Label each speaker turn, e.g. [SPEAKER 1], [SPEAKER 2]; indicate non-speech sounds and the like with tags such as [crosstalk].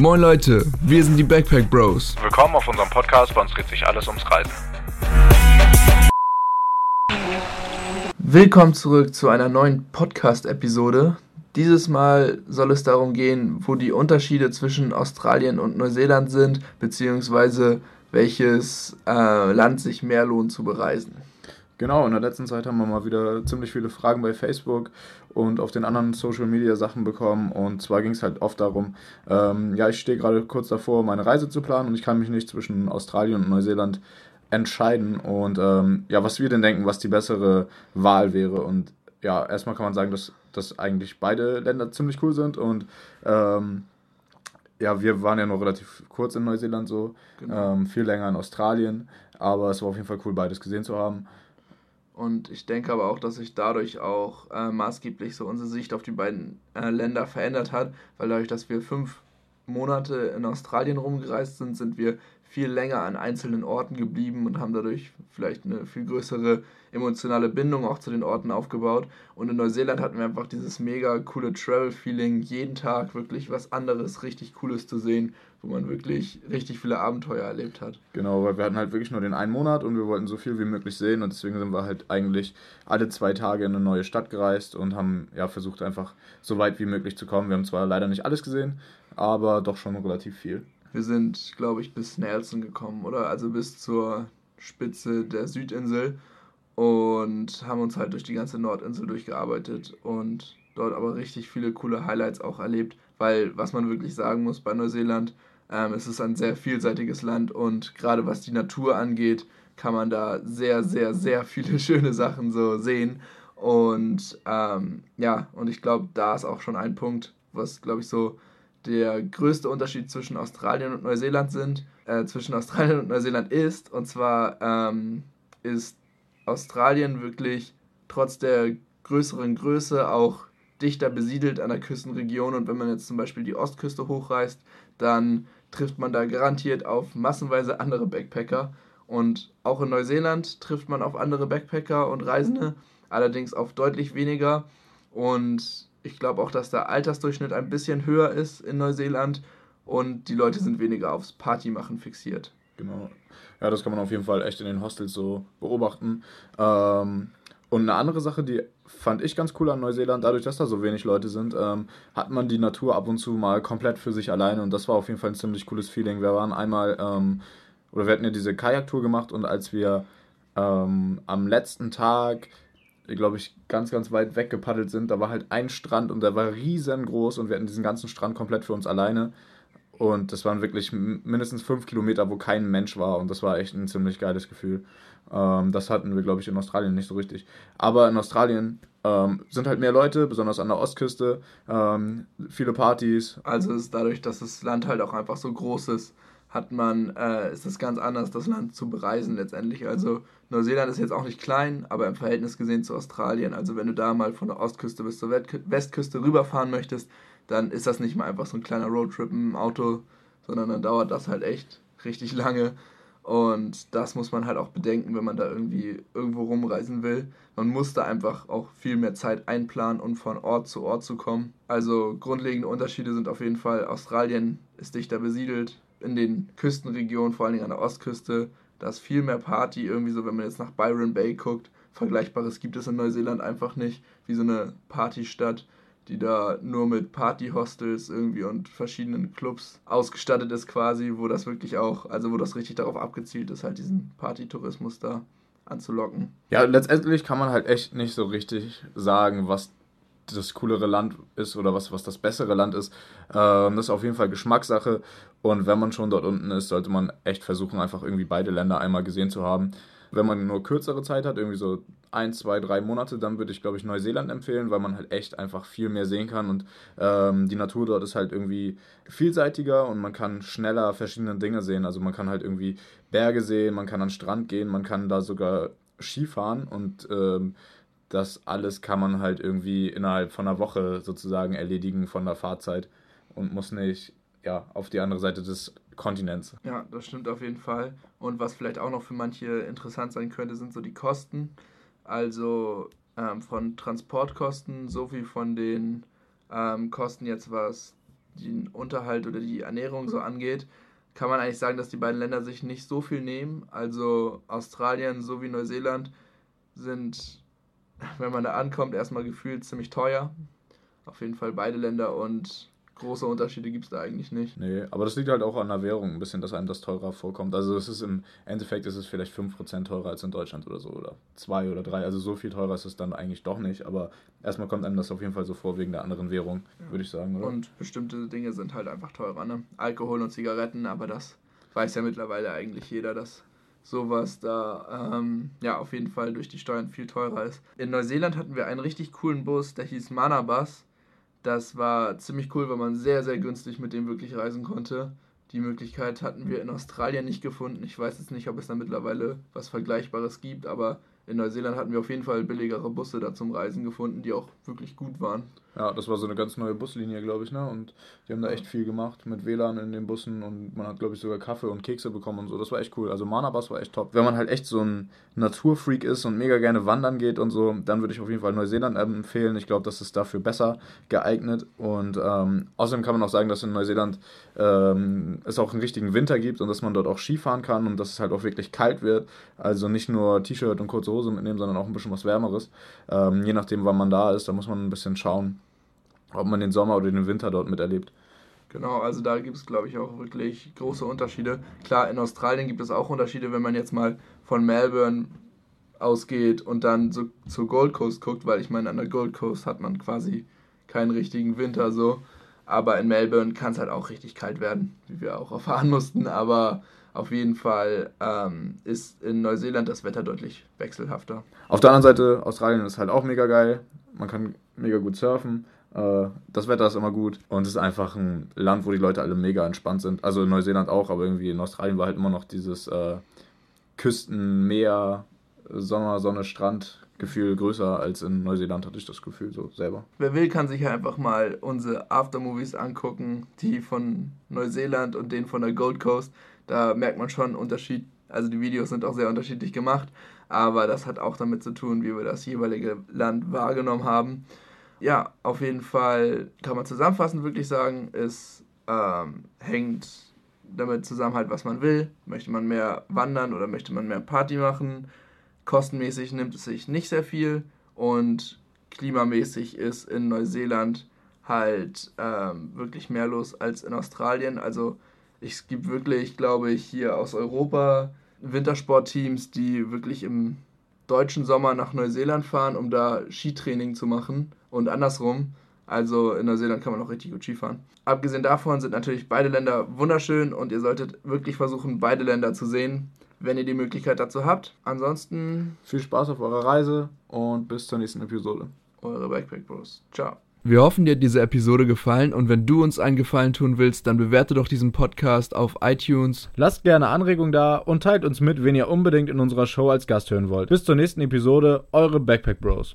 [SPEAKER 1] Moin Leute, wir sind die Backpack Bros.
[SPEAKER 2] Willkommen auf unserem Podcast, bei uns dreht sich alles ums Reisen.
[SPEAKER 3] Willkommen zurück zu einer neuen Podcast-Episode. Dieses Mal soll es darum gehen, wo die Unterschiede zwischen Australien und Neuseeland sind, beziehungsweise welches äh, Land sich mehr lohnt zu bereisen.
[SPEAKER 4] Genau, in der letzten Zeit haben wir mal wieder ziemlich viele Fragen bei Facebook und auf den anderen Social Media Sachen bekommen. Und zwar ging es halt oft darum, ähm, ja, ich stehe gerade kurz davor, meine Reise zu planen und ich kann mich nicht zwischen Australien und Neuseeland entscheiden. Und ähm, ja, was wir denn denken, was die bessere Wahl wäre. Und ja, erstmal kann man sagen, dass, dass eigentlich beide Länder ziemlich cool sind und ähm, ja, wir waren ja noch relativ kurz in Neuseeland so, genau. ähm, viel länger in Australien, aber es war auf jeden Fall cool, beides gesehen zu haben.
[SPEAKER 3] Und ich denke aber auch, dass sich dadurch auch äh, maßgeblich so unsere Sicht auf die beiden äh, Länder verändert hat, weil dadurch, dass wir fünf Monate in Australien rumgereist sind, sind wir viel länger an einzelnen Orten geblieben und haben dadurch vielleicht eine viel größere emotionale Bindung auch zu den Orten aufgebaut. Und in Neuseeland hatten wir einfach dieses mega coole Travel-Feeling, jeden Tag wirklich was anderes, richtig Cooles zu sehen, wo man wirklich richtig viele Abenteuer erlebt hat.
[SPEAKER 4] Genau, weil wir hatten halt wirklich nur den einen Monat und wir wollten so viel wie möglich sehen und deswegen sind wir halt eigentlich alle zwei Tage in eine neue Stadt gereist und haben ja versucht einfach so weit wie möglich zu kommen. Wir haben zwar leider nicht alles gesehen, aber doch schon relativ viel.
[SPEAKER 3] Wir sind, glaube ich, bis Nelson gekommen, oder? Also bis zur Spitze der Südinsel und haben uns halt durch die ganze Nordinsel durchgearbeitet und dort aber richtig viele coole Highlights auch erlebt, weil was man wirklich sagen muss bei Neuseeland, ähm, es ist ein sehr vielseitiges Land und gerade was die Natur angeht, kann man da sehr, sehr, sehr viele [laughs] schöne Sachen so sehen. Und ähm, ja, und ich glaube, da ist auch schon ein Punkt, was, glaube ich, so der größte Unterschied zwischen Australien und Neuseeland sind, äh, zwischen Australien und Neuseeland ist. Und zwar ähm, ist Australien wirklich trotz der größeren Größe auch dichter besiedelt an der Küstenregion. Und wenn man jetzt zum Beispiel die Ostküste hochreist, dann trifft man da garantiert auf massenweise andere Backpacker. Und auch in Neuseeland trifft man auf andere Backpacker und Reisende, allerdings auf deutlich weniger. Und ich glaube auch, dass der Altersdurchschnitt ein bisschen höher ist in Neuseeland und die Leute sind weniger aufs Partymachen fixiert.
[SPEAKER 4] Genau. Ja, das kann man auf jeden Fall echt in den Hostels so beobachten. Ähm, und eine andere Sache, die fand ich ganz cool an Neuseeland, dadurch, dass da so wenig Leute sind, ähm, hat man die Natur ab und zu mal komplett für sich alleine und das war auf jeden Fall ein ziemlich cooles Feeling. Wir waren einmal, ähm, oder wir hatten ja diese Kajaktour gemacht und als wir ähm, am letzten Tag glaube ich, ganz, ganz weit weg gepaddelt sind. Da war halt ein Strand und der war riesengroß und wir hatten diesen ganzen Strand komplett für uns alleine. Und das waren wirklich mindestens fünf Kilometer, wo kein Mensch war. Und das war echt ein ziemlich geiles Gefühl. Ähm, das hatten wir, glaube ich, in Australien nicht so richtig. Aber in Australien ähm, sind halt mehr Leute, besonders an der Ostküste. Ähm, viele Partys.
[SPEAKER 3] Also ist dadurch, dass das Land halt auch einfach so groß ist, hat man, äh, ist es ganz anders, das Land zu bereisen letztendlich. Also Neuseeland ist jetzt auch nicht klein, aber im Verhältnis gesehen zu Australien, also wenn du da mal von der Ostküste bis zur Westküste rüberfahren möchtest, dann ist das nicht mal einfach so ein kleiner Roadtrip im Auto, sondern dann dauert das halt echt richtig lange. Und das muss man halt auch bedenken, wenn man da irgendwie irgendwo rumreisen will. Man muss da einfach auch viel mehr Zeit einplanen, um von Ort zu Ort zu kommen. Also grundlegende Unterschiede sind auf jeden Fall, Australien ist dichter besiedelt, in den Küstenregionen, vor allen Dingen an der Ostküste, da ist viel mehr Party, irgendwie so, wenn man jetzt nach Byron Bay guckt. Vergleichbares gibt es in Neuseeland einfach nicht, wie so eine Partystadt, die da nur mit Partyhostels irgendwie und verschiedenen Clubs ausgestattet ist quasi, wo das wirklich auch, also wo das richtig darauf abgezielt ist, halt diesen Partytourismus da anzulocken.
[SPEAKER 4] Ja, letztendlich kann man halt echt nicht so richtig sagen, was das coolere Land ist oder was, was das bessere Land ist. Ähm, das ist auf jeden Fall Geschmackssache. Und wenn man schon dort unten ist, sollte man echt versuchen, einfach irgendwie beide Länder einmal gesehen zu haben. Wenn man nur kürzere Zeit hat, irgendwie so ein, zwei, drei Monate, dann würde ich, glaube ich, Neuseeland empfehlen, weil man halt echt einfach viel mehr sehen kann und ähm, die Natur dort ist halt irgendwie vielseitiger und man kann schneller verschiedene Dinge sehen. Also man kann halt irgendwie Berge sehen, man kann an den Strand gehen, man kann da sogar Skifahren und ähm, das alles kann man halt irgendwie innerhalb von einer Woche sozusagen erledigen von der Fahrzeit und muss nicht ja, auf die andere Seite des Kontinents.
[SPEAKER 3] Ja, das stimmt auf jeden Fall. Und was vielleicht auch noch für manche interessant sein könnte, sind so die Kosten. Also ähm, von Transportkosten sowie von den ähm, Kosten jetzt, was den Unterhalt oder die Ernährung so angeht, kann man eigentlich sagen, dass die beiden Länder sich nicht so viel nehmen. Also Australien sowie Neuseeland sind, wenn man da ankommt, erstmal gefühlt ziemlich teuer. Auf jeden Fall beide Länder und große Unterschiede gibt es da eigentlich nicht.
[SPEAKER 4] Nee, aber das liegt halt auch an der Währung ein bisschen, dass einem das teurer vorkommt. Also es ist im Endeffekt ist es vielleicht 5% teurer als in Deutschland oder so oder 2 oder 3. Also so viel teurer ist es dann eigentlich doch nicht, aber erstmal kommt einem das auf jeden Fall so vor wegen der anderen Währung, ja. würde ich sagen, oder?
[SPEAKER 3] Und bestimmte Dinge sind halt einfach teurer, ne? Alkohol und Zigaretten, aber das weiß ja mittlerweile eigentlich jeder, dass sowas da ähm, ja auf jeden Fall durch die Steuern viel teurer ist. In Neuseeland hatten wir einen richtig coolen Bus, der hieß Manabus das war ziemlich cool, weil man sehr, sehr günstig mit dem wirklich reisen konnte. Die Möglichkeit hatten wir in Australien nicht gefunden. Ich weiß jetzt nicht, ob es da mittlerweile was Vergleichbares gibt, aber in Neuseeland hatten wir auf jeden Fall billigere Busse da zum Reisen gefunden, die auch wirklich gut waren.
[SPEAKER 4] Ja, das war so eine ganz neue Buslinie, glaube ich, ne? Und die haben da echt viel gemacht mit WLAN in den Bussen und man hat, glaube ich, sogar Kaffee und Kekse bekommen und so. Das war echt cool. Also Manabus war echt top. Wenn man halt echt so ein Naturfreak ist und mega gerne wandern geht und so, dann würde ich auf jeden Fall Neuseeland empfehlen. Ich glaube, das ist dafür besser geeignet. Und ähm, außerdem kann man auch sagen, dass in Neuseeland ähm, es auch einen richtigen Winter gibt und dass man dort auch Skifahren kann und dass es halt auch wirklich kalt wird. Also nicht nur T-Shirt und kurze Hose mitnehmen, sondern auch ein bisschen was Wärmeres. Ähm, je nachdem, wann man da ist, da muss man ein bisschen schauen ob man den Sommer oder den Winter dort miterlebt.
[SPEAKER 3] Genau, also da gibt es, glaube ich, auch wirklich große Unterschiede. Klar, in Australien gibt es auch Unterschiede, wenn man jetzt mal von Melbourne ausgeht und dann so zur Gold Coast guckt, weil ich meine, an der Gold Coast hat man quasi keinen richtigen Winter so. Aber in Melbourne kann es halt auch richtig kalt werden, wie wir auch erfahren [laughs] mussten. Aber auf jeden Fall ähm, ist in Neuseeland das Wetter deutlich wechselhafter.
[SPEAKER 4] Auf der anderen Seite, Australien ist halt auch mega geil. Man kann mega gut surfen. Äh, das Wetter ist immer gut und es ist einfach ein Land, wo die Leute alle mega entspannt sind. Also in Neuseeland auch, aber irgendwie in Australien war halt immer noch dieses äh, Küsten, Meer, Sommer, Sonne, Strand Gefühl größer als in Neuseeland, hatte ich das Gefühl so selber.
[SPEAKER 3] Wer will, kann sich einfach mal unsere Aftermovies angucken, die von Neuseeland und den von der Gold Coast. Da merkt man schon einen Unterschied. Also die Videos sind auch sehr unterschiedlich gemacht, aber das hat auch damit zu tun, wie wir das jeweilige Land wahrgenommen haben ja, auf jeden Fall kann man zusammenfassend wirklich sagen, es ähm, hängt damit zusammen halt, was man will. Möchte man mehr wandern oder möchte man mehr Party machen? Kostenmäßig nimmt es sich nicht sehr viel und klimamäßig ist in Neuseeland halt ähm, wirklich mehr los als in Australien. Also es gibt wirklich, glaube ich, hier aus Europa Wintersportteams, die wirklich im deutschen Sommer nach Neuseeland fahren, um da Skitraining zu machen und andersrum. Also in Neuseeland kann man auch richtig gut Skifahren. Abgesehen davon sind natürlich beide Länder wunderschön und ihr solltet wirklich versuchen, beide Länder zu sehen, wenn ihr die Möglichkeit dazu habt. Ansonsten
[SPEAKER 4] viel Spaß auf eurer Reise und bis zur nächsten Episode.
[SPEAKER 3] Eure Backpack Bros. Ciao.
[SPEAKER 1] Wir hoffen, dir hat diese Episode gefallen und wenn du uns einen Gefallen tun willst, dann bewerte doch diesen Podcast auf iTunes.
[SPEAKER 4] Lasst gerne Anregungen da und teilt uns mit, wen ihr unbedingt in unserer Show als Gast hören wollt. Bis zur nächsten Episode, eure Backpack Bros.